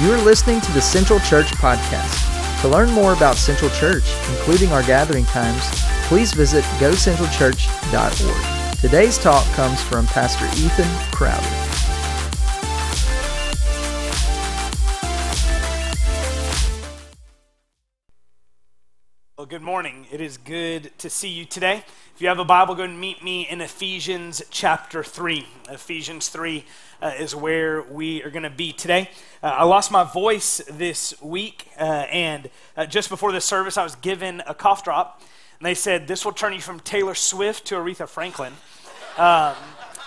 You are listening to the Central Church Podcast. To learn more about Central Church, including our gathering times, please visit gocentralchurch.org. Today's talk comes from Pastor Ethan Crowder. Well, good morning. It is good to see you today. If you have a Bible, go and meet me in Ephesians chapter 3. Ephesians 3 uh, is where we are going to be today. Uh, I lost my voice this week, uh, and uh, just before the service, I was given a cough drop, and they said, This will turn you from Taylor Swift to Aretha Franklin. Um,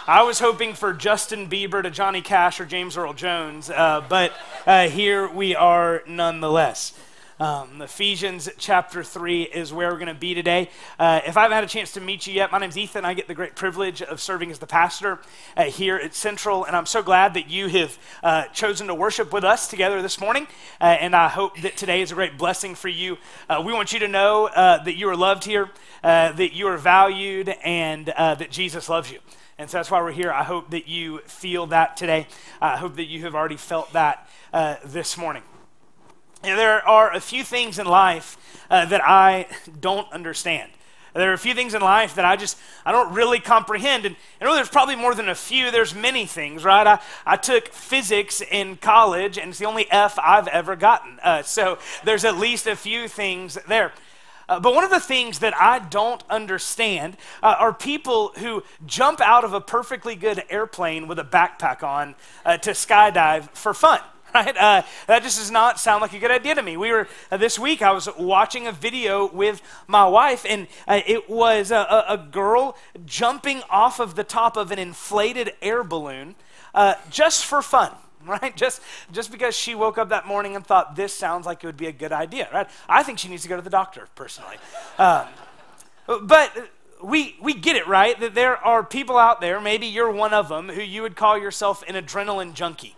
I was hoping for Justin Bieber to Johnny Cash or James Earl Jones, uh, but here we are nonetheless. Um, Ephesians chapter 3 is where we're going to be today. Uh, if I haven't had a chance to meet you yet, my name's Ethan. I get the great privilege of serving as the pastor uh, here at Central, and I'm so glad that you have uh, chosen to worship with us together this morning. Uh, and I hope that today is a great blessing for you. Uh, we want you to know uh, that you are loved here, that you are valued, and that Jesus loves you. And so that's why we're here. I hope that you feel that today. I hope that you have already felt that this morning. Know, there are a few things in life uh, that I don't understand. There are a few things in life that I just I don't really comprehend, and I know there's probably more than a few. There's many things, right? I, I took physics in college, and it's the only F I've ever gotten. Uh, so there's at least a few things there. Uh, but one of the things that I don't understand uh, are people who jump out of a perfectly good airplane with a backpack on uh, to skydive for fun. right? Uh, that just does not sound like a good idea to me. We were uh, this week. I was watching a video with my wife, and uh, it was a, a, girl jumping off of the top of an inflated air balloon uh, just for fun. Right, just just because she woke up that morning and thought this sounds like it would be a good idea, right? I think she needs to go to the doctor personally, um, but we, we get it, right? That there are people out there, maybe you're one of them, who you would call yourself an adrenaline junkie.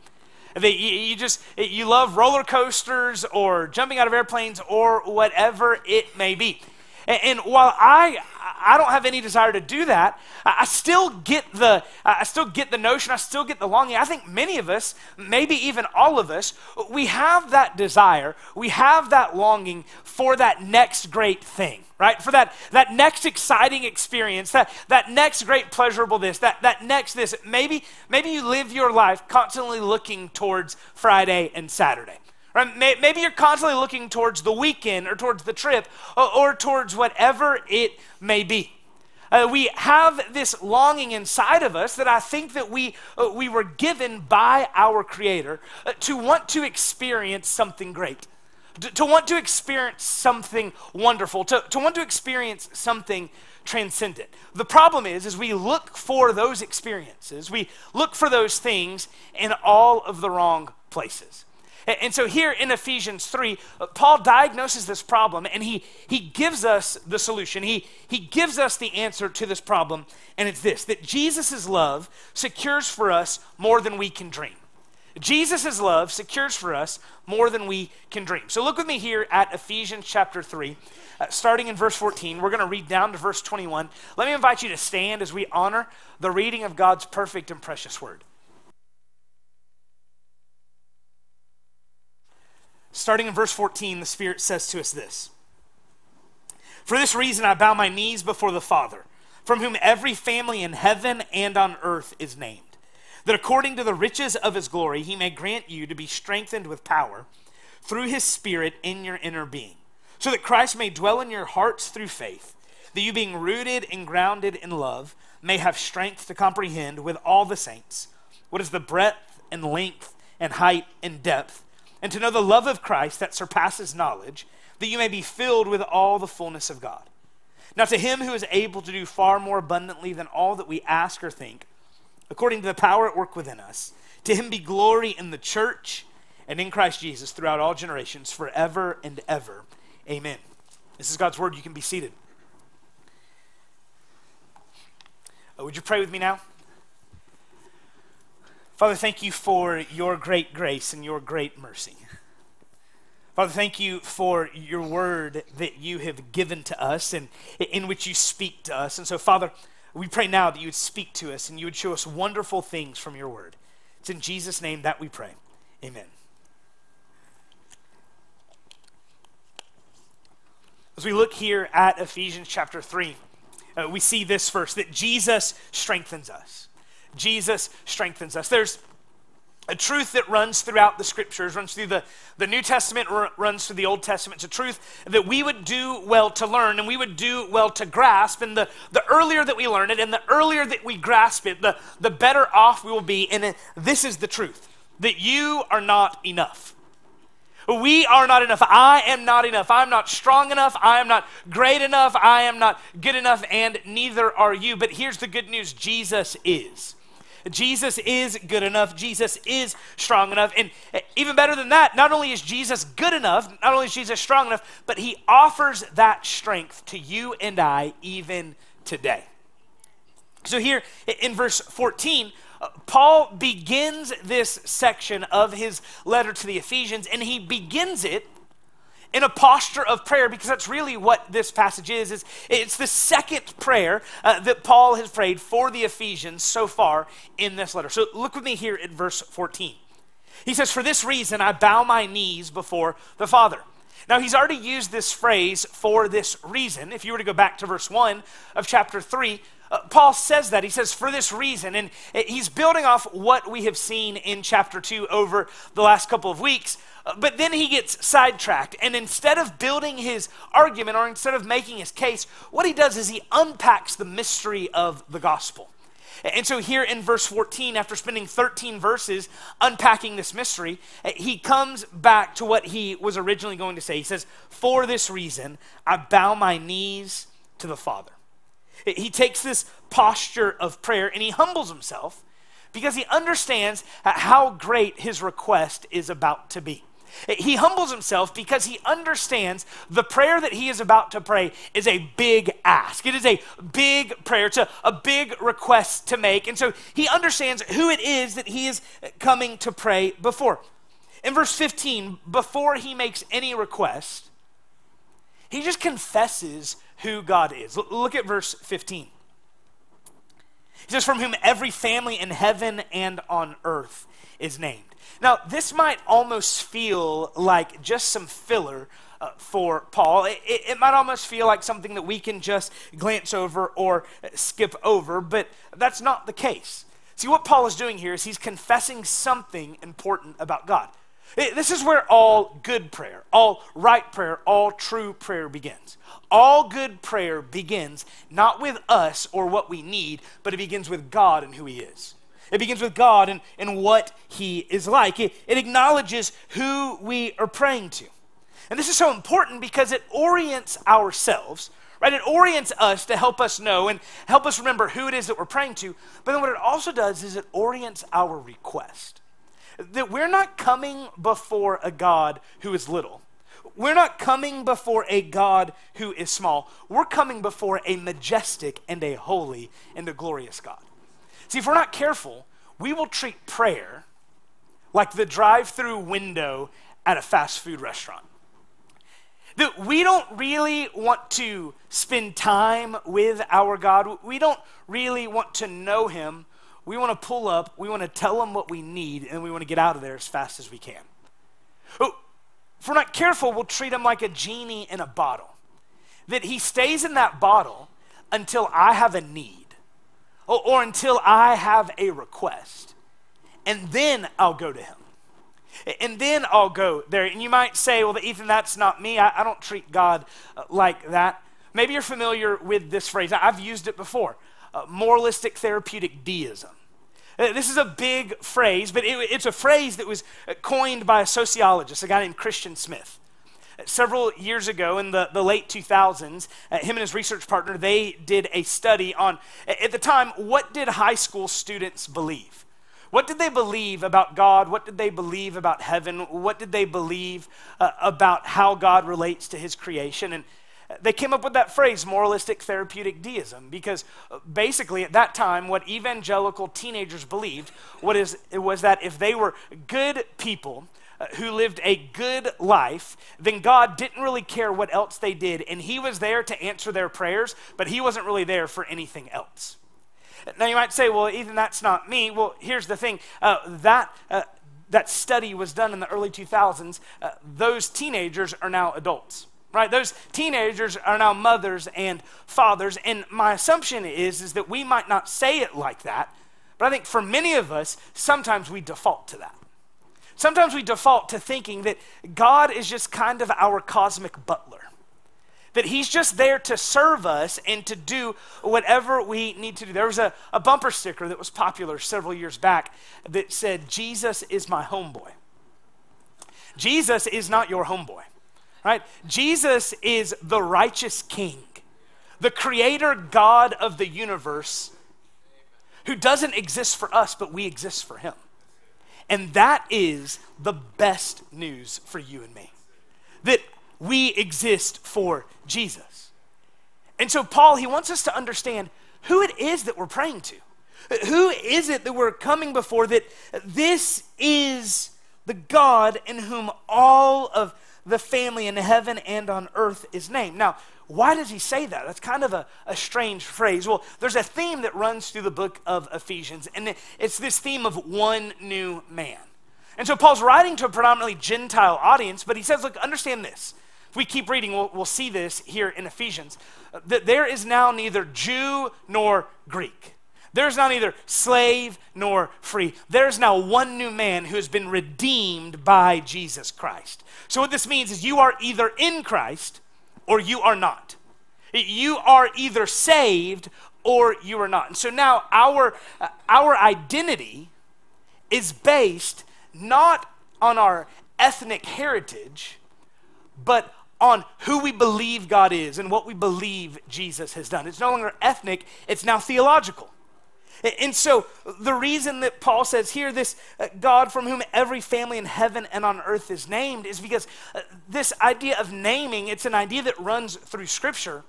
You just you love roller coasters or jumping out of airplanes or whatever it may be. And, and while I I don't have any desire to do that. I still get the I still get the notion, I still get the longing. I think many of us, maybe even all of us, we have that desire, we have that longing for that next great thing right? For that, that next exciting experience, that, that next great pleasurable this, that, that next this. Maybe, maybe you live your life constantly looking towards Friday and Saturday. Right? Maybe you're constantly looking towards the weekend or towards the trip or, or towards whatever it may be. Uh, we have this longing inside of us that I think that we, uh, we were given by our Creator uh, to want to experience something great to, to want to experience something wonderful, to, to want to experience something transcendent. The problem is, is we look for those experiences, we look for those things in all of the wrong places. And, so here in Ephesians 3, uh, Paul diagnoses this problem and he, he gives us the solution. He, he gives us the answer to this problem, and it's this that Jesus' love secures for us more than we can dream. Jesus' love secures for us more than we can dream. So look with me here at Ephesians chapter 3, uh, starting in verse 14. We're going to read down to verse 21. Let me invite you to stand as we honor the reading of God's perfect and precious word. Starting in verse 14, the Spirit says to us this For this reason I bow my knees before the Father, from whom every family in heaven and on earth is named that according to the riches of his glory, he may grant you to be strengthened with power through his Spirit in your inner being, so that Christ may dwell in your hearts through faith, that you, being rooted and grounded in love, may have strength to comprehend with all the saints what is the breadth and length and height and depth, and to know the love of Christ that surpasses knowledge, that you may be filled with all the fullness of God. Now, to him who is able to do far more abundantly than all that we ask or think, according to the power at work within us. To him be glory in the church and in Christ Jesus throughout all generations, forever and ever. Amen. This is God's word. You can be seated. Uh, would you pray with me now? Father, thank you for your great grace and your great mercy. Father, thank you for your word that you have given to us and in which you speak to us. And so, Father, we pray now that you would speak to us and you would show us wonderful things from your word. It's in Jesus' name that we pray. Amen. As we look here at Ephesians chapter 3, uh, we see this first that Jesus strengthens us. Jesus strengthens us. There's a truth that runs throughout the scriptures, runs through the, the New Testament, r- runs through the Old Testament. It's a truth that we would do well to learn and we would do well to grasp. And the, the earlier that we learn it and the earlier that we grasp it, the, the better off we will be. And this is the truth that you are not enough. We are not enough. I am not enough. I'm not strong enough. I am not great enough. I am not good enough, and neither are you. But here's the good news Jesus is. Jesus is good enough. Jesus is strong enough. And even better than that, not only is Jesus good enough, not only is Jesus strong enough, but he offers that strength to you and I even today. So here in verse 14, uh, Paul begins this section of his letter to the Ephesians, and he begins it in a posture of prayer because that's really what this passage is, is it's the second prayer uh, that paul has prayed for the ephesians so far in this letter so look with me here at verse 14 he says for this reason i bow my knees before the father now he's already used this phrase for this reason if you were to go back to verse 1 of chapter 3 uh, Paul says that. He says, for this reason. And he's building off what we have seen in chapter 2 over the last couple of weeks. But then he gets sidetracked. And instead of building his argument or instead of making his case, what he does is he unpacks the mystery of the gospel. And so, here in verse 14, after spending 13 verses unpacking this mystery, he comes back to what he was originally going to say. He says, For this reason, I bow my knees to the Father. He takes this posture of prayer and he humbles himself because he understands how great his request is about to be. He humbles himself because he understands the prayer that he is about to pray is a big ask. It is a big prayer, it's a, a big request to make. And so he understands who it is that he is coming to pray before. In verse 15, before he makes any request, he just confesses who God is. Look at verse 15. He says, From whom every family in heaven and on earth is named. Now, this might almost feel like just some filler uh, for Paul. It, it, it, might almost feel like something that we can just glance over or skip over, but that's not the case. See, what Paul is doing here is he's confessing something important about God. This is where all good prayer, all right prayer, all true prayer begins. All good prayer begins not with us or what we need, but it begins with God and who He is. It begins with God and, and what He is like. It, it acknowledges who we are praying to. And this is so important because it orients ourselves, right? It orients us to help us know and help us remember who it is that we're praying to. But then what it also does is it orients our request. That we're not coming before a God who is little. We're not coming before a God who is small. We're coming before a majestic and a holy and a glorious God. See, if we're not careful, we will treat prayer like the drive through window at a fast food restaurant. That we don't really want to spend time with our God. We don't really want to know Him we want to pull up, we want to tell them what we need, and we want to get out of there as fast as we can. If we're not careful, we'll treat him like a genie in a bottle. That he stays in that bottle until I have a need or, or until I have a request. And then I'll go to him. And then I'll go there. And you might say, well, Ethan, that's not me. I, I don't treat God uh, like that. Maybe you're familiar with this phrase. I've used it before moralistic therapeutic deism. Uh, this is a big phrase, but it, it's a phrase that was uh, coined by a sociologist, a guy named Christian Smith. Uh, several years ago, in the, the late 2000s, uh, him and his research partner, they did a study on, at the time, what did high school students believe? What did they believe about God? What did they believe about heaven? What did they believe uh, about how God relates to his creation? And they came up with that phrase, moralistic therapeutic deism, because uh, basically at that time, what evangelical teenagers believed what is, was that if they were good people uh, who lived a good life, then God didn't really care what else they did, and He was there to answer their prayers, but He wasn't really there for anything else. Now you might say, well, even that's not me. Well, here's the thing uh, that. Uh, that study was done in the early 2000s. Uh, those teenagers are now adults right? Those teenagers are now mothers and fathers, and my assumption is, is that we might not say it like that, but I think for many of us, sometimes we default to that. Sometimes we default to thinking that God is just kind of our cosmic butler. That he's just there to serve us and to do whatever we need to do. There was a, a bumper sticker that was popular several years back that said, Jesus is my homeboy. Jesus is not your homeboy right? Jesus is the righteous king, the creator God of the universe who doesn't exist for us, but we exist for him. And that is the best news for you and me that we exist for Jesus. And so, Paul, he wants us to understand who it is that we're praying to. Who is it that we're coming before? That this is the God in whom all of the family in heaven and on earth is named. Now, why does he say that? That's kind of a, a strange phrase. Well, there's a theme that runs through the book of Ephesians, and it's this theme of one new man. And so Paul's writing to a predominantly Gentile audience, but he says, look, understand this. If we keep reading, we'll, we'll see this here in Ephesians that there is now neither Jew nor Greek. There's now neither slave nor free. There's now one new man who has been redeemed by Jesus Christ. So, what this means is you are either in Christ or you are not. You are either saved or you are not. And so now our, uh, our identity is based not on our ethnic heritage, but on who we believe God is and what we believe Jesus has done. It's no longer ethnic, it's now theological. And so, the reason that Paul says here, this uh, God from whom every family in heaven and on earth is named, is because uh, this idea of naming, it's an idea that runs through Scripture.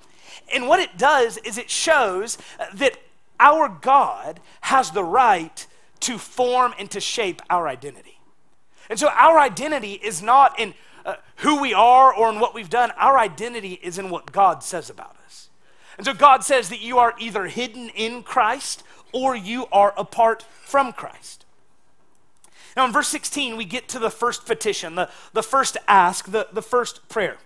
And what it does is it shows uh, that our God has the right to form and to shape our identity. And so, our identity is not in who we are or in what we've done, our identity is in what God says about us. And so, God says that you are either hidden in Christ or you are apart from Christ. Now, in verse 16, we get to the first petition, the, the first ask, the, the first prayer.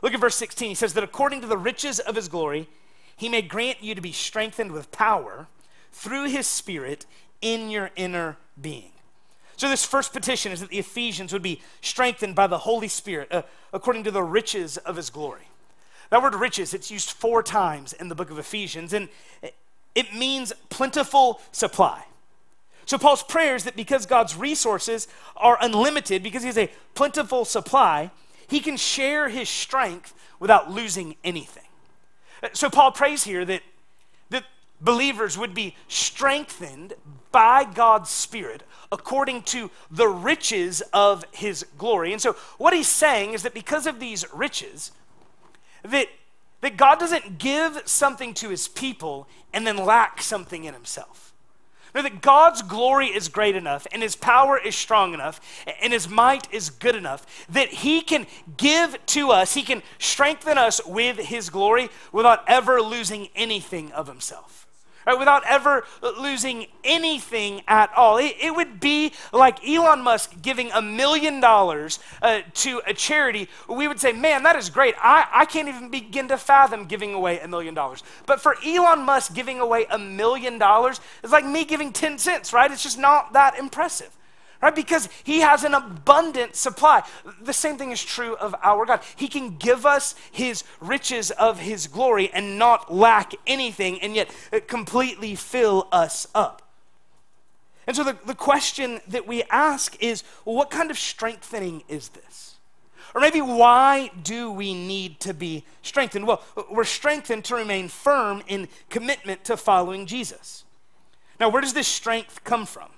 Look at verse 16. He says that according to the riches of his glory, he may grant you to be strengthened with power through his spirit in your inner being. So, this first petition is that the Ephesians would be strengthened by the Holy Spirit uh, according to the riches of his glory. That word riches, it's used four times in the book of Ephesians, and it means plentiful supply. So Paul's prayer is that because God's resources are unlimited, because he has a plentiful supply, he can share his strength without losing anything. So Paul prays here that, that believers would be strengthened by God's Spirit according to the riches of his glory. And so what he's saying is that because of these riches, that that God doesn't give something to his people and then lack something in himself. No, that God's glory is great enough and his power is strong enough and his might is good enough that he can give to us, he can strengthen us with his glory without ever losing anything of himself right, without ever losing anything at all. It, it would be like Elon Musk giving a million dollars uh, to a charity. We would say, man, that is great. I, I can't even begin to fathom giving away a million dollars. But for Elon Musk giving away a million dollars is like me giving 10 cents, right? It's just not that impressive right? Because he has an abundant supply. The same thing is true of our God. He can give us his riches of his glory and not lack anything and yet uh, completely fill us up. And so the, the question that we ask is well, what kind of strengthening is this? Or maybe why do we need to be strengthened? Well, uh, we're strengthened to remain firm in commitment to following Jesus. Now, where does this strength come from?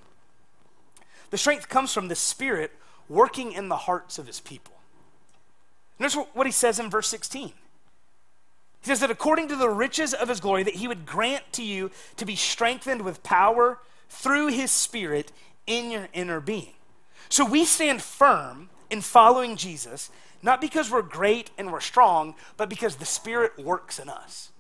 The strength comes from the Spirit working in the hearts of his people. Notice what he says in verse 16. He says that according to the riches of his glory, that he would grant to you to be strengthened with power through his Spirit in your inner being. So we stand firm in following Jesus, not because we're great and we're strong, but because the Spirit works in us.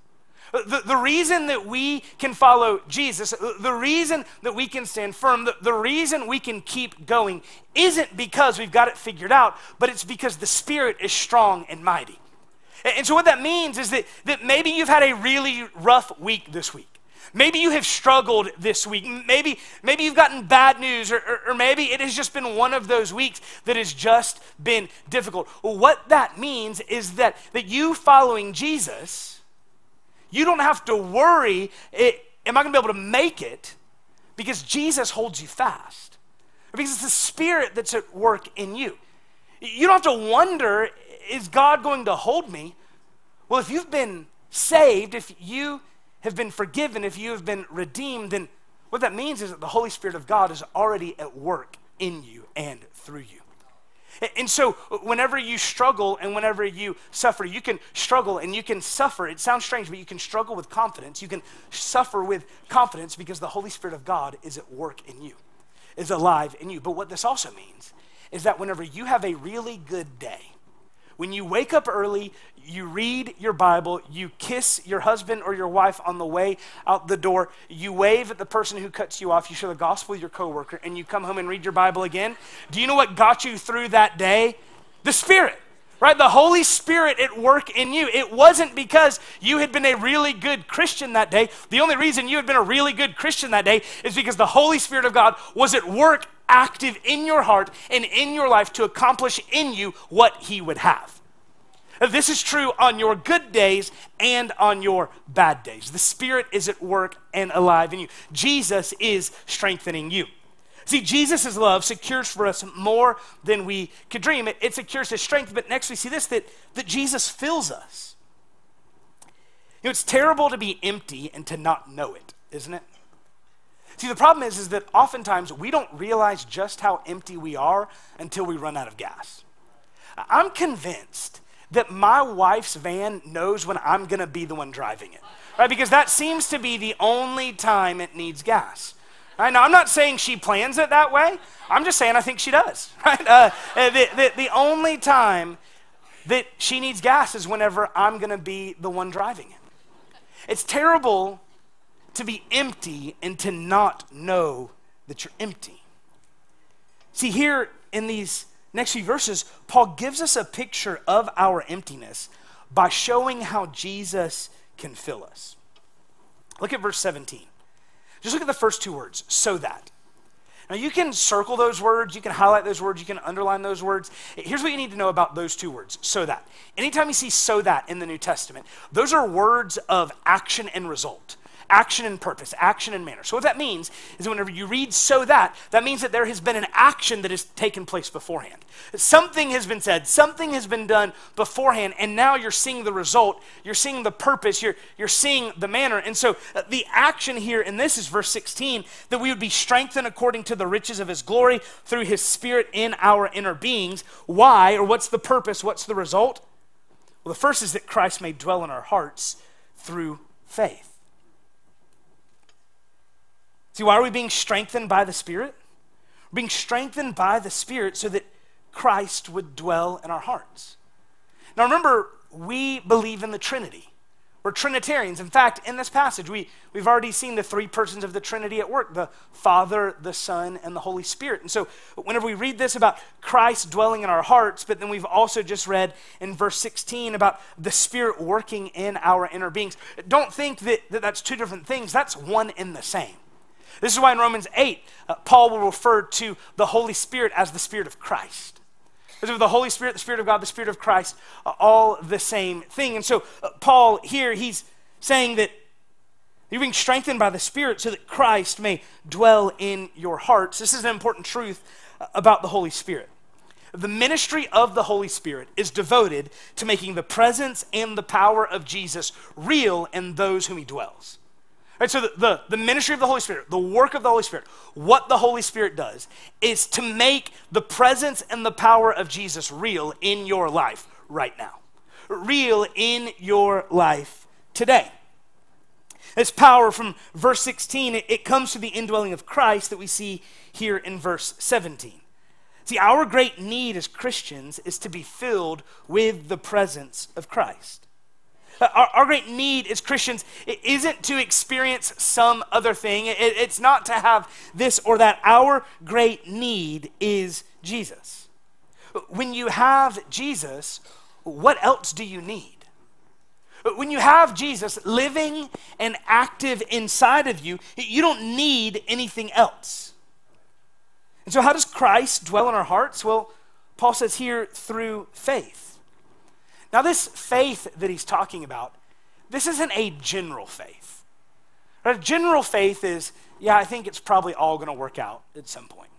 The, the reason that we can follow Jesus, the reason that we can stand firm, the, the reason we can keep going isn't because we've got it figured out, but it's because the Spirit is strong and mighty. And so, what that means is that, that maybe you've had a really rough week this week. Maybe you have struggled this week. Maybe, maybe you've gotten bad news, or, or, or, maybe it has just been one of those weeks that has just been difficult. What that means is that, that you following Jesus, you don't have to worry, am I going to be able to make it? Because Jesus holds you fast. Because it's the Spirit that's at work in you. You don't have to wonder, is God going to hold me? Well, if you've been saved, if you have been forgiven, if you have been redeemed, then what that means is that the Holy Spirit of God is already at work in you and through you. And so, uh, whenever you struggle and whenever you suffer, you can struggle and you can suffer. It sounds strange, but you can struggle with confidence. You can suffer with confidence because the Holy Spirit of God is at work in you, is alive in you. But what this also means is that whenever you have a really good day, when you wake up early, you read your Bible, you kiss your husband or your wife on the way out the door, you wave at the person who cuts you off, you share the gospel with your coworker, and you come home and read your Bible again. Do you know what got you through that day? The Spirit. Right? The Holy Spirit at work in you. It wasn't because you had been a really good Christian that day. The only reason you had been a really good Christian that day is because the Holy Spirit of God was at work active in your heart and in your life to accomplish in you what He would have. This is true on your good days and on your bad days. The Spirit is at work and alive in you. Jesus is strengthening you. See, Jesus' love secures for us more than we could dream. It, it secures his strength, but next we see this that, that Jesus fills us. You know, it's terrible to be empty and to not know it, isn't it? See, the problem is, is that oftentimes we don't realize just how empty we are until we run out of gas. I'm convinced that my wife's van knows when I'm going to be the one driving it, right? Because that seems to be the only time it needs gas. Right? Now, I'm not saying she plans it that way. I'm just saying I think she does. Right? Uh, uh, the, the, the only time that she needs gas is whenever I'm going to be the one driving it. It's terrible to be empty and to not know that you're empty. See, here in these next few verses, Paul gives us a picture of our emptiness by showing how Jesus can fill us. Look at verse 17. Just look at the first two words, so that. Now, you can circle those words, you can highlight those words, you can underline those words. Here's what you need to know about those two words, so that. Anytime you see so that in the New Testament, those are words of action and result action and purpose, action and manner. So, what that means is whenever you read so that, that means that there has been an action that has taken place beforehand. Something has been said, something has been done beforehand, and now you're seeing the result, you're seeing the purpose, you're, you're seeing the manner. And so, uh, the action here in this is verse 16 that we would be strengthened according to the riches of his glory through his spirit in our inner beings. Why, or what's the purpose? What's the result? Well, the first is that Christ may dwell in our hearts through faith. See, why are we being strengthened by the Spirit? We're being strengthened by the Spirit so that Christ would dwell in our hearts. Now remember, we believe in the Trinity. We're Trinitarians. In fact, in this passage, we, we've already seen the three persons of the Trinity at work the Father, the Son, and the Holy Spirit. And so, whenever we read this about Christ dwelling in our hearts, but then we've also just read in verse 16 about the Spirit working in our inner beings, don't think that, that that's two different things. That's one in the same. This is why in Romans 8, uh, Paul will refer to the Holy Spirit as the Spirit of Christ. Because the Holy Spirit, the Spirit of God, the Spirit of Christ, uh, all the same thing. And so, uh, Paul here, he's saying that you're being strengthened by the Spirit so that Christ may dwell in your hearts. This is an important truth uh, about the Holy Spirit. The ministry of the Holy Spirit is devoted to making the presence and the power of Jesus real in those whom he dwells. Right, so the, the, the, ministry of the Holy Spirit, the work of the Holy Spirit, what the Holy Spirit does is to make the presence and the power of Jesus real in your life right now. Real in your life today. This power from verse 16, it, it comes to the indwelling of Christ that we see here in verse 17. See, our great need as Christians is to be filled with the presence of Christ. Uh, our, our, great need as Christians isn't to experience some other thing, it, it's not to have this or that. Our great need is Jesus. When you have Jesus, what else do you need? When you have Jesus living and active inside of you, you don't need anything else. And so, how does Christ dwell in our hearts? Well, Paul says here through faith. Now, this faith that he's talking about, this isn't a general faith. A general faith is, yeah, I think it's probably all going to work out at some point.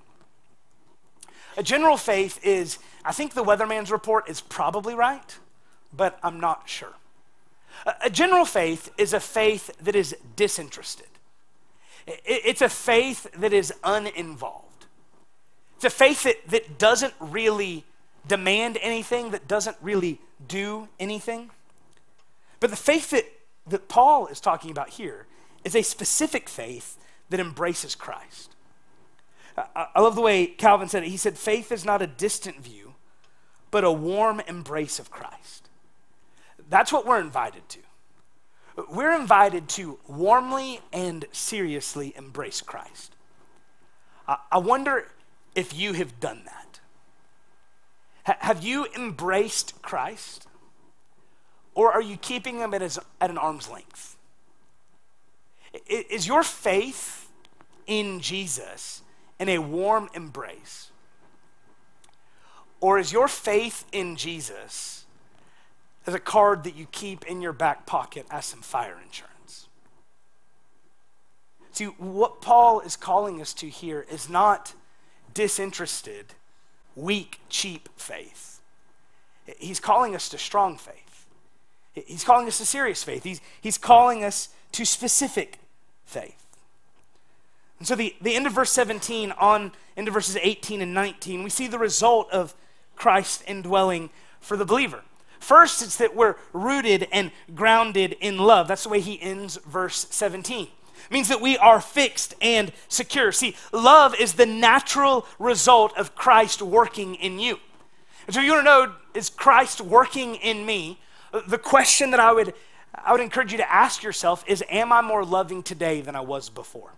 A general faith is, I think the weatherman's report is probably right, but I'm not sure. A general faith is a faith that is disinterested. It's a faith that is uninvolved. It's a faith that, that doesn't really demand anything, that doesn't really do anything. But the faith that, that Paul is talking about here is a specific faith that embraces Christ. I, I love the way Calvin said it. He said, Faith is not a distant view, but a warm embrace of Christ. That's what we're invited to. We're invited to warmly and seriously embrace Christ. I, I wonder if you have done that. Have you embraced Christ? Or are you keeping him at, his, at an arm's length? Is your faith in Jesus in a warm embrace? Or is your faith in Jesus as a card that you keep in your back pocket as some fire insurance? See, what Paul is calling us to here is not disinterested, weak, cheap faith. He's calling us to strong faith. He's calling us to serious faith. He's, he's calling us to specific faith. And so the, the end of verse 17 on into verses 18 and 19, we see the result of Christ indwelling for the believer. First, it's that we're rooted and grounded in love. That's the way he ends verse 17. Means that we are fixed and secure. See, love is the natural result of Christ working in you. And so you want to know, is Christ working in me? The question that I would I would encourage you to ask yourself is Am I more loving today than I was before?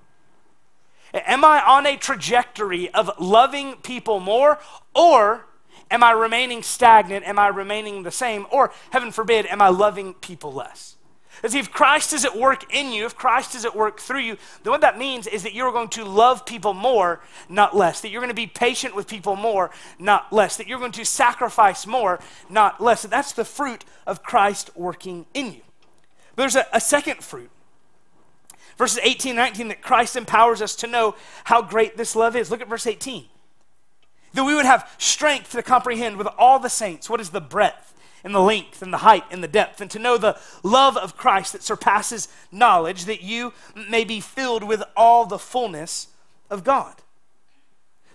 Am I on a trajectory of loving people more, or am I remaining stagnant? Am I remaining the same? Or, heaven forbid, am I loving people less? As if Christ is at work in you, if Christ is at work through you, then what that means is that you're going to love people more, not less. That you're going to be patient with people more, not less. That you're going to sacrifice more, not less. That's the fruit of Christ working in you. But There's a, a second fruit. Verses 18 and 19 that Christ empowers us to know how great this love is. Look at verse 18. That we would have strength to comprehend with all the saints what is the breadth and the length and the height and the depth, and to know the love of Christ that surpasses knowledge, that you may be filled with all the fullness of God.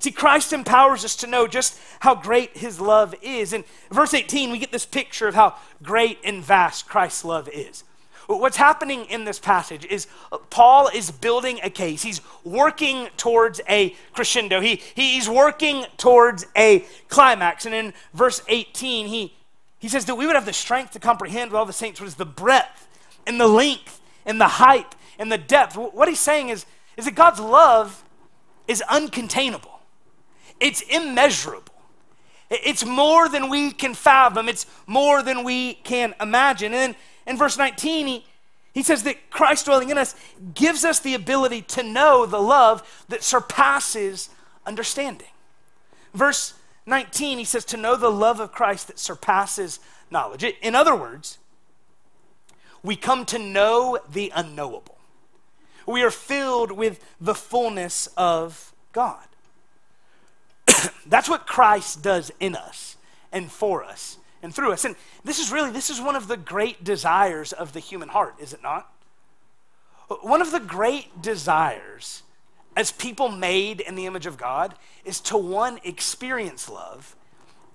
See, Christ empowers us to know just how great his love is. In verse 18, we get this picture of how great and vast Christ's love is. What's happening in this passage is Paul is building a case. He's working towards a crescendo. He, he's working towards a climax. And in verse 18, he, he says that we would have the strength to comprehend with all the saints what is the breadth and the length and the height and the depth. What he's saying is, is that God's love is uncontainable, it's immeasurable. It's more than we can fathom. It's more than we can imagine. And in verse 19, he, he says that Christ dwelling in us gives us the ability to know the love that surpasses understanding. Verse 19, he says, to know the love of Christ that surpasses knowledge. In other words, we come to know the unknowable. We are filled with the fullness of God. That's what Christ does in us and for us and through us. And this is really, this is one of the great desires of the human heart, is it not? One of the great desires as people made in the image of God is to one, experience love,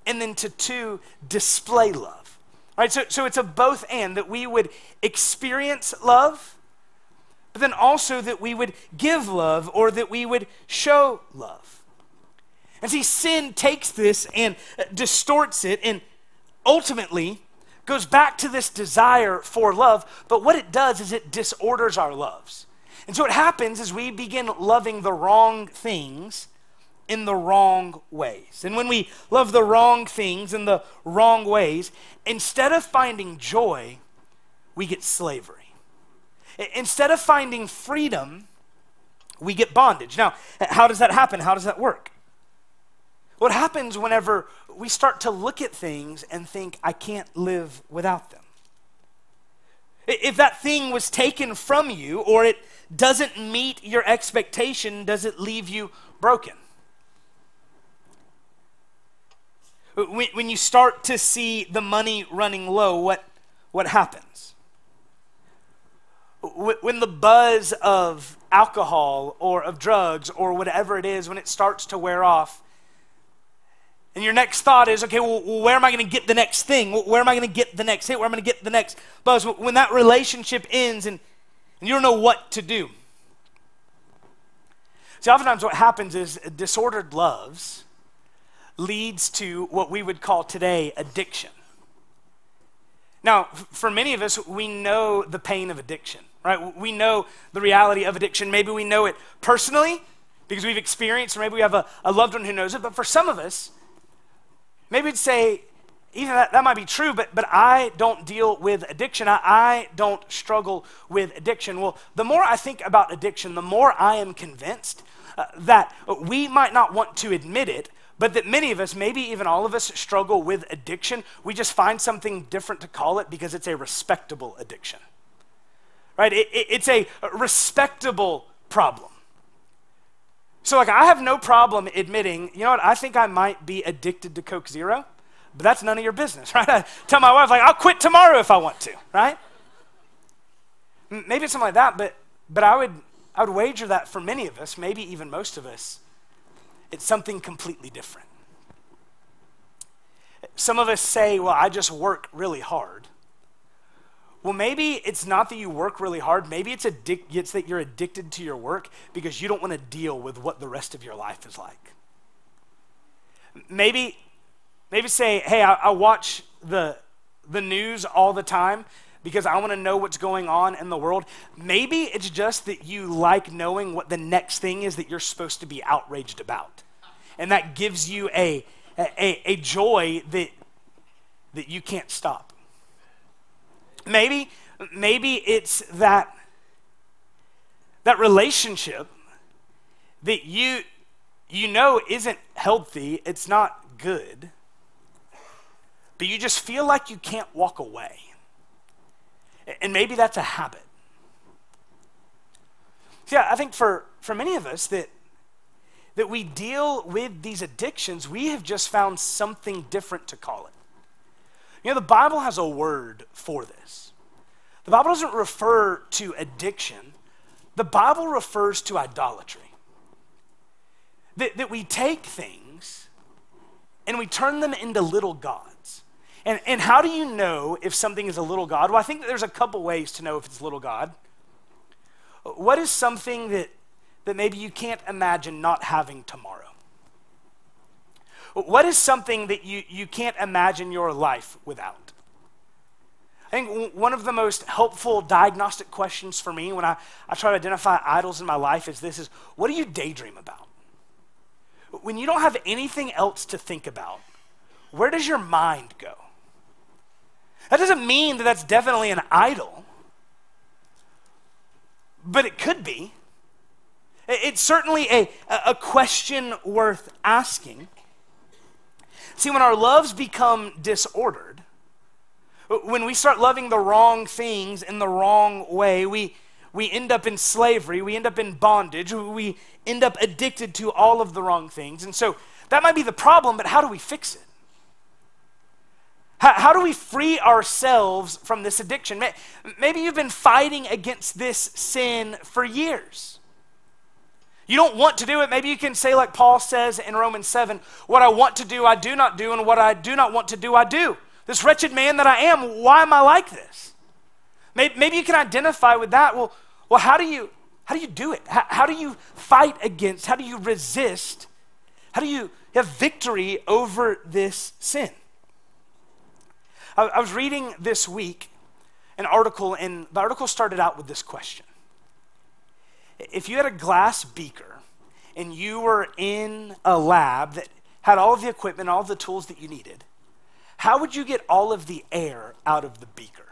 and then to two, display love. All right, so, so it's a both and that we would experience love, but then also that we would give love or that we would show love. And see, sin takes this and uh, distorts it and ultimately goes back to this desire for love, but what it does is it disorders our loves. And so what happens is we begin loving the wrong things in the wrong ways. And when we love the wrong things in the wrong ways, instead of finding joy, we get slavery. Instead of finding freedom, we get bondage. Now, how does that happen? How does that work? What happens whenever we start to look at things and think, I can't live without them? If that thing was taken from you or it doesn't meet your expectation, does it leave you broken? When, you start to see the money running low, what, what happens? When the buzz of alcohol or of drugs or whatever it is, when it starts to wear off, and your next thought is, okay, well, where am I going to get the next thing? Where am I going to get the next hit? Where am I going to get the next buzz? When that relationship ends and, and you don't know what to do. See, oftentimes what happens is disordered loves leads to what we would call today addiction. Now, for many of us, we know the pain of addiction, right? We know the reality of addiction. Maybe we know it personally because we've experienced, or maybe we have a, a loved one who knows it. But for some of us, maybe we'd say, even that, that might be true, but, but I don't deal with addiction. I, I don't struggle with addiction. Well, the more I think about addiction, the more I am convinced uh, that we might not want to admit it, but that many of us, maybe even all of us, struggle with addiction. We just find something different to call it because it's a respectable addiction. Right? It, it, it's a respectable problem. So, like, I have no problem admitting, you know what, I think I might be addicted to Coke Zero, but that's none of your business, right? I tell my wife, like, I'll quit tomorrow if I want to, right? Maybe it's something like that, but, but I, would, I would wager that for many of us, maybe even most of us, it's something completely different. Some of us say, well, I just work really hard. Well, maybe it's not that you work really hard. Maybe it's, addic- it's that you're addicted to your work because you don't want to deal with what the rest of your life is like. Maybe, maybe say, hey, I, I watch the, the news all the time because I want to know what's going on in the world. Maybe it's just that you like knowing what the next thing is that you're supposed to be outraged about. And that gives you a, a, a joy that, that you can't stop. Maybe, maybe it's that, that relationship that you, you know isn't healthy, it's not good, but you just feel like you can't walk away. And maybe that's a habit. Yeah, I think for, for many of us that, that we deal with these addictions, we have just found something different to call it. You know, the Bible has a word for this. The Bible doesn't refer to addiction, the Bible refers to idolatry. That, that we take things and we turn them into little gods. And, and how do you know if something is a little God? Well, I think there's a couple ways to know if it's little God. What is something that, that maybe you can't imagine not having tomorrow? What is something that you, you can't imagine your life without? I think one of the most helpful diagnostic questions for me when I, I try to identify idols in my life is this is what do you daydream about? When you don't have anything else to think about, where does your mind go? That doesn't mean that that's definitely an idol, but it could be. It's certainly a, a question worth asking. See, when our loves become disordered, when we start loving the wrong things in the wrong way, we, we end up in slavery, we end up in bondage, we end up addicted to all of the wrong things. And so that might be the problem, but how do we fix it? How, how do we free ourselves from this addiction? Maybe you've been fighting against this sin for years. You don't want to do it. Maybe you can say, like Paul says in Romans 7, what I want to do, I do not do, and what I do not want to do, I do. This wretched man that I am, why am I like this? Maybe, you can identify with that. Well, well how, do you, how do you do it? How, how do you fight against? How do you resist? How do you have victory over this sin? I, I was reading this week an article, and the article started out with this question if you had a glass beaker and you were in a lab that had all of the equipment, all of the tools that you needed, how would you get all of the air out of the beaker?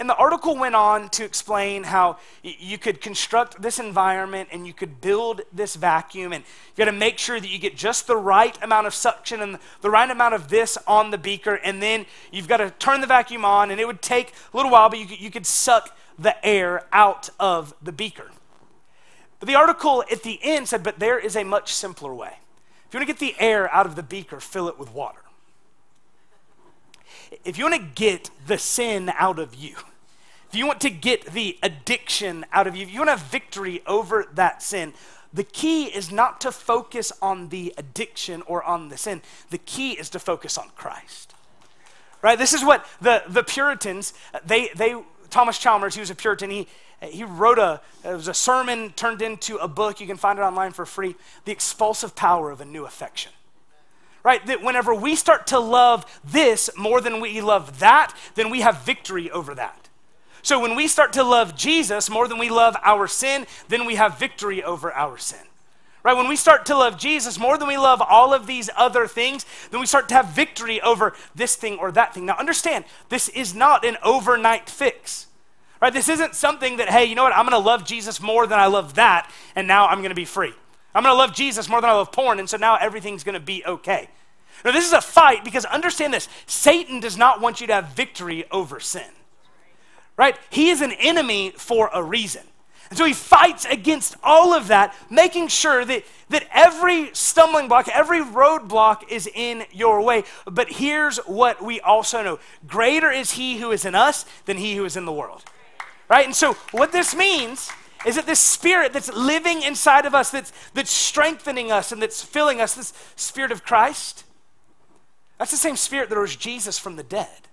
And the article went on to explain how you could construct this environment and you could build this vacuum, and you got to make sure that you get just the right amount of suction and the right amount of this on the beaker, and then you've got to turn the vacuum on, and it would take a little while, but you could, you could suck the air out of the beaker. But the article at the end said, but there is a much simpler way. If you want to get the air out of the beaker, fill it with water if you want to get the sin out of you, if you want to get the addiction out of you, if you want to have victory over that sin, the key is not to focus on the addiction or on the sin. The key is to focus on Christ. Right? This is what the, the Puritans, they, they, Thomas Chalmers, he was a Puritan, he, he wrote a, it was a sermon turned into a book. You can find it online for free. The Expulsive Power of a New Affection right? That whenever we start to love this more than we love that, then we have victory over that. So when we start to love Jesus more than we love our sin, then we have victory over our sin. Right? When we start to love Jesus more than we love all of these other things, then we start to have victory over this thing or that thing. Now understand, this is not an overnight fix. Right? This isn't something that, hey, you know what, I'm gonna love Jesus more than I love that, and now I'm gonna be free. I'm gonna love Jesus more than I love porn, and so now everything's gonna be okay. Now, this is a fight because understand this Satan does not want you to have victory over sin, right? He is an enemy for a reason. And so he fights against all of that, making sure that, that every stumbling block, every roadblock is in your way. But here's what we also know greater is he who is in us than he who is in the world. Right? And so what this means is that this spirit that's living inside of us, that's, that's strengthening us and that's filling us, this spirit of Christ, that's the same spirit that rose Jesus from the dead.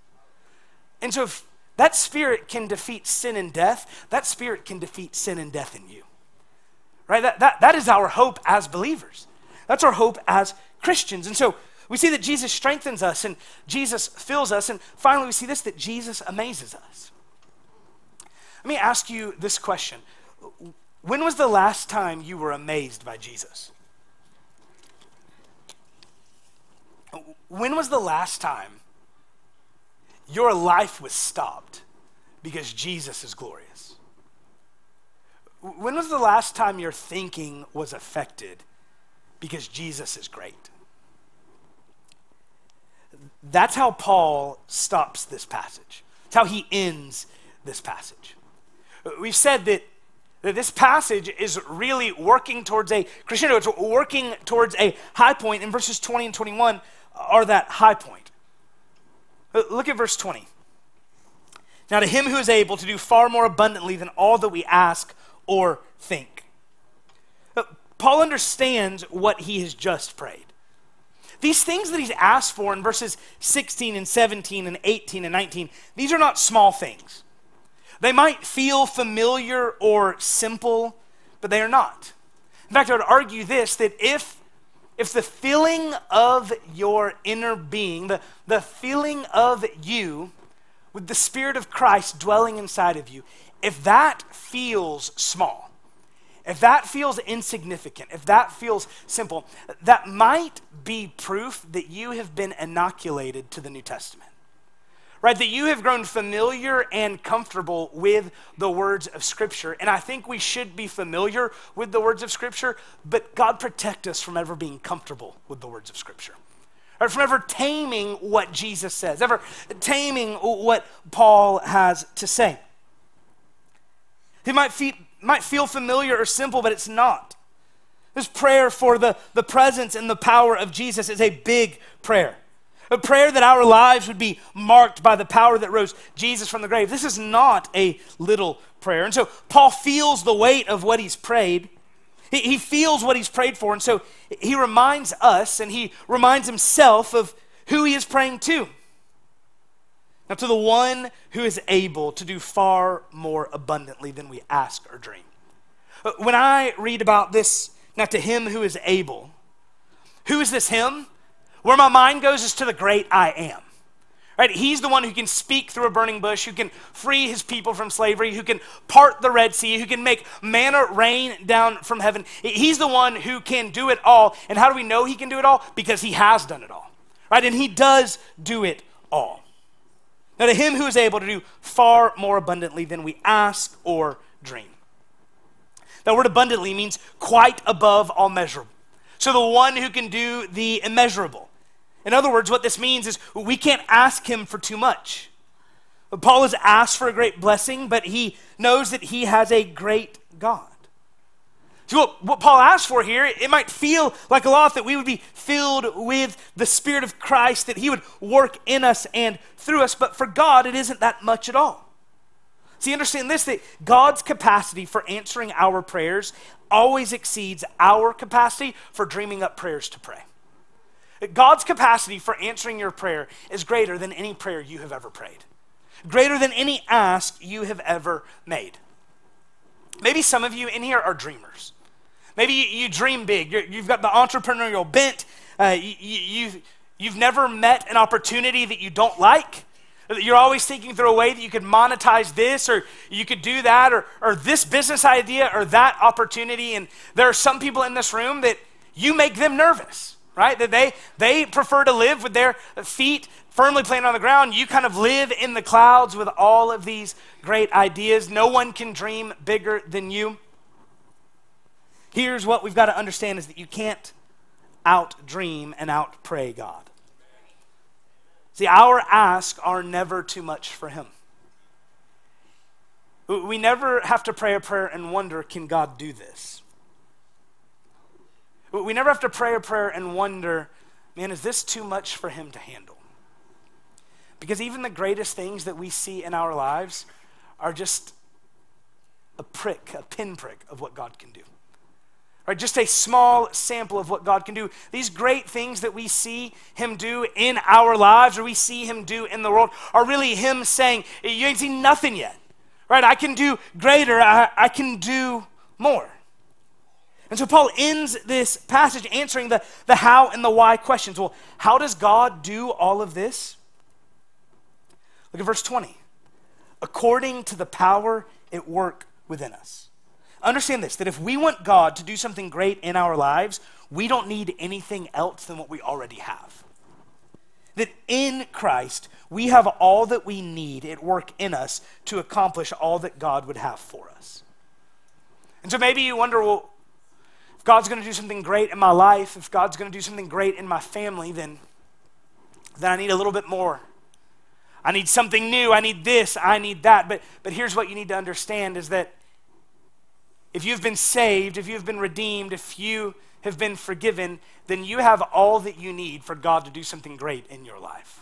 And so, if that spirit can defeat sin and death, that spirit can defeat sin and death in you. Right? That, that, that is our hope as believers. That's our hope as Christians. And so, we see that Jesus strengthens us and Jesus fills us. And finally, we see this that Jesus amazes us. Let me ask you this question When was the last time you were amazed by Jesus? When was the last time your life was stopped because Jesus is glorious? When was the last time your thinking was affected because Jesus is great? That's how Paul stops this passage. That's how he ends this passage. We've said that, that this passage is really working towards a crescendo, it's working towards a high and verses 20 and 21 are that high point. Uh, look at verse 20. Now, to him who is able to do far more abundantly than all that we ask or think. Uh, Paul understands what he has just prayed. These things that he's asked for in verses 16 and 17 and 18 and 19, these are not small things. They might feel familiar or simple, but they are not. In fact, I would argue this that if if the feeling of your inner being, the, the feeling of you with the Spirit of Christ dwelling inside of you, if that feels small, if that feels insignificant, if that feels simple, that might be proof that you have been inoculated to the New Testament right? That you have grown familiar and comfortable with the words of Scripture. And I think we should be familiar with the words of Scripture, but God protect us from ever being comfortable with the words of Scripture. Or from ever taming what Jesus says, ever taming what Paul has to say. It might feel, might feel familiar or simple, but it's not. This prayer for the, the presence and the power of Jesus is a big prayer. A prayer that our lives would be marked by the power that rose Jesus from the grave. This is not a little prayer. And so Paul feels the weight of what he's prayed. He, he feels what he's prayed for. And so he reminds us and he reminds himself of who he is praying to. Now, to the one who is able to do far more abundantly than we ask or dream. Uh, when I read about this, now to him who is able, who is this him? Where my mind goes is to the great I am. Right? He's the one who can speak through a burning bush, who can free his people from slavery, who can part the Red Sea, who can make manna rain down from heaven. He's the one who can do it all. And how do we know he can do it all? Because he has done it all. Right? And he does do it all. Now, to him who is able to do far more abundantly than we ask or dream. That word abundantly means quite above all measure. So, the one who can do the immeasurable. In other words, what this means is we can't ask him for too much. Paul has asked for a great blessing, but he knows that he has a great God. So, what, what Paul asked for here, it might feel like a lot that we would be filled with the Spirit of Christ, that He would work in us and through us, but for God, it isn't that much at all. See, understand this that God's capacity for answering our prayers always exceeds our capacity for dreaming up prayers to pray. God's capacity for answering your prayer is greater than any prayer you have ever prayed, greater than any ask you have ever made. Maybe some of you in here are dreamers. Maybe you, dream big. you have got the entrepreneurial bent. Uh, you, you, you've never met an opportunity that you don't like. You're always thinking through a way that you could monetize this or you could do that or, or this business idea or that opportunity. And there are some people in this room that you make them nervous, right? That they, they prefer to live with their feet firmly planted on the ground. You kind of live in the clouds with all of these great ideas. No one can dream bigger than you. Here's what we've got to understand is that you can't out dream and out pray God. See, our asks are never too much for Him. We never have to pray a prayer and wonder, can God do this? We never have to pray a prayer and wonder, man, is this too much for Him to handle? Because even the greatest things that we see in our lives are just a prick, a pinprick of what God can do. Right, just a small sample of what God can do. These great things that we see Him do in our lives or we see Him do in the world are really Him saying, You ain't seen nothing yet. Right? I can do greater, I, I can do more. And so Paul ends this passage answering the, the how and the why questions. Well, how does God do all of this? Look at verse 20. According to the power at work within us. Understand this that if we want God to do something great in our lives, we don't need anything else than what we already have. That in Christ, we have all that we need at work in us to accomplish all that God would have for us. And so maybe you wonder, well, God's going to do something great in my life, if God's going to do something great in my family, then, then I need a little bit more. I need something new. I need this. I need that. But, but here's what you need to understand is that if you've been saved, if you've been redeemed, if you have been forgiven, then you have all that you need for God to do something great in your life.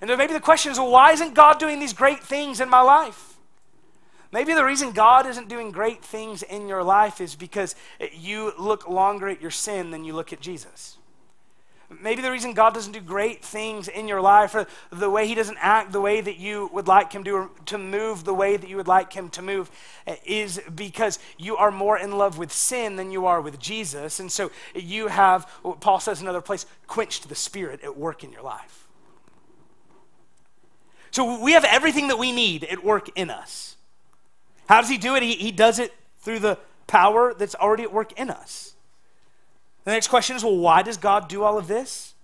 And then maybe the question is, well, why isn't God doing these great things in my life? Maybe the reason God isn't doing great things in your life is because you look longer at your sin than you look at Jesus. Maybe the reason God doesn't do great things in your life, or the way He doesn't act the way that you would like Him to, or to move the way that you would like Him to move, eh, is because you are more in love with sin than you are with Jesus. And so you have, what Paul says in another place, quenched the Spirit at work in your life. So we have everything that we need at work in us. How does He do it? He, he does it through the power that's already at work in us. The next question is well, why does God do all of this?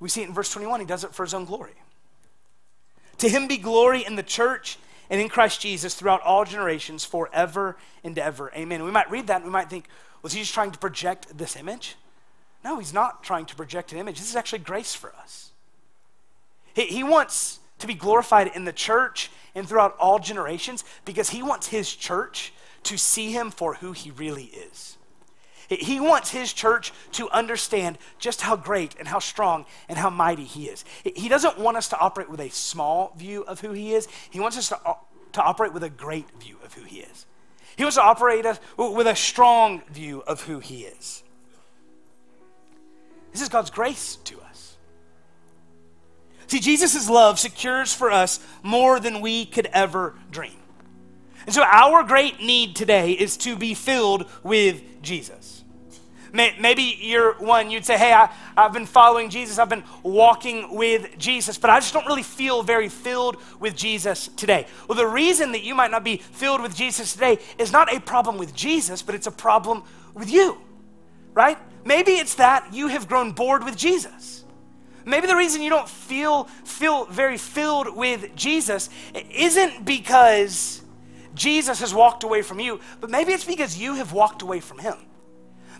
We see it in verse 21. He does it for his own glory. To him be glory in the church and in Christ Jesus throughout all generations, forever and ever. Amen. We might read that and we might think, was he just trying to project this image? No, he's not trying to project an image. This is actually grace for us. He, he wants to be glorified in the church and throughout all generations because he wants his church to see him for who he really is. He wants his church to understand just how great and how strong and how mighty he is. He doesn't want us to operate with a small view of who he is, he wants us to, to operate with a great view of who he is. He wants to operate us with a strong view of who he is. This is God's grace to us. See, Jesus' love secures for us more than we could ever dream. And so, our great need today is to be filled with Jesus. Maybe you're one, you'd say, Hey, I, I've been following Jesus, I've been walking with Jesus, but I just don't really feel very filled with Jesus today. Well, the reason that you might not be filled with Jesus today is not a problem with Jesus, but it's a problem with you, right? Maybe it's that you have grown bored with Jesus. Maybe the reason you don't feel feel very filled with Jesus isn't because Jesus has walked away from you, but maybe it's because you have walked away from him.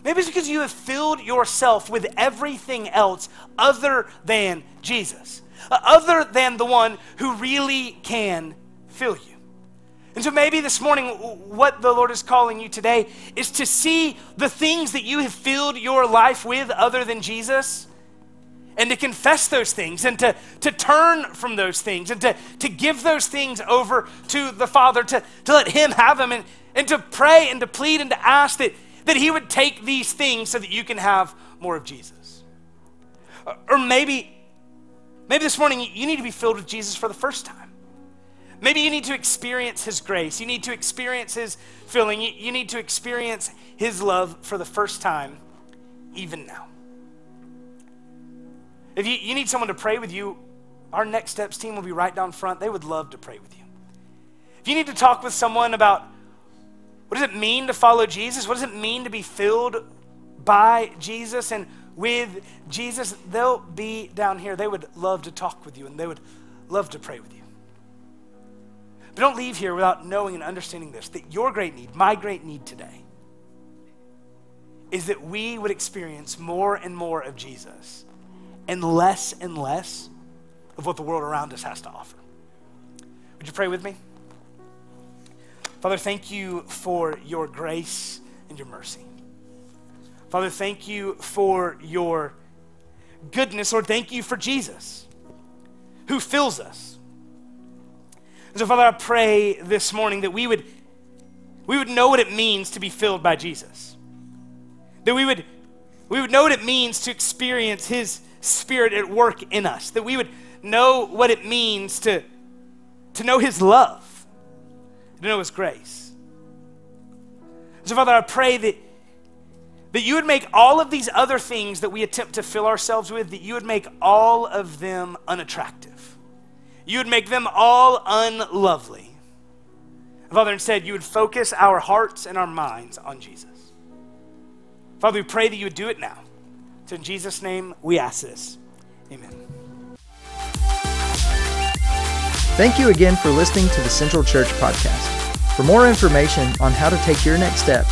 Maybe it's because you have filled yourself with everything else other than Jesus, uh, other than the one who really can fill you. And so maybe this morning, what the Lord is calling you today is to see the things that you have filled your life with other than Jesus and to confess those things and to, to turn from those things and to, to give those things over to the Father, to, to let Him have them and, and to pray and to plead and to ask that, that He would take these things so that you can have more of Jesus. Uh, or maybe, maybe this morning you need to be filled with Jesus for the first time. Maybe you need to experience His grace. You need to experience His filling. You need to experience His love for the first time, even now. If you, you need someone to pray with you, our Next Steps team will be right down front. They would love to pray with you. If you need to talk with someone about what does it mean to follow Jesus, what does it mean to be filled by Jesus and with Jesus, they'll be down here. They would love to talk with you and they would love to pray with you. But don't leave here without knowing and understanding this that your great need, my great need today, is that we would experience more and more of Jesus and less and less of what the world around us has to offer. Would you pray with me? Father, thank you for your grace and your mercy. Father, thank you for your goodness, Lord, thank you for Jesus who fills us. And so, Father, I pray this morning that we would, we would know what it means to be filled by Jesus. That we would, we would know what it means to experience his Spirit at work in us, that we would know what it means to, to know His love, to know His grace. So, Father, I pray that, that you would make all of these other things that we attempt to fill ourselves with, that you would make all of them unattractive. You would make them all unlovely. Father, instead, you would focus our hearts and our minds on Jesus. Father, we pray that you would do it now. So in Jesus' name, we ask this. Amen. Thank you again for listening to the Central Church Podcast. For more information on how to take your next step,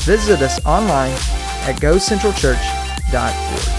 visit us online at gocentralchurch.org.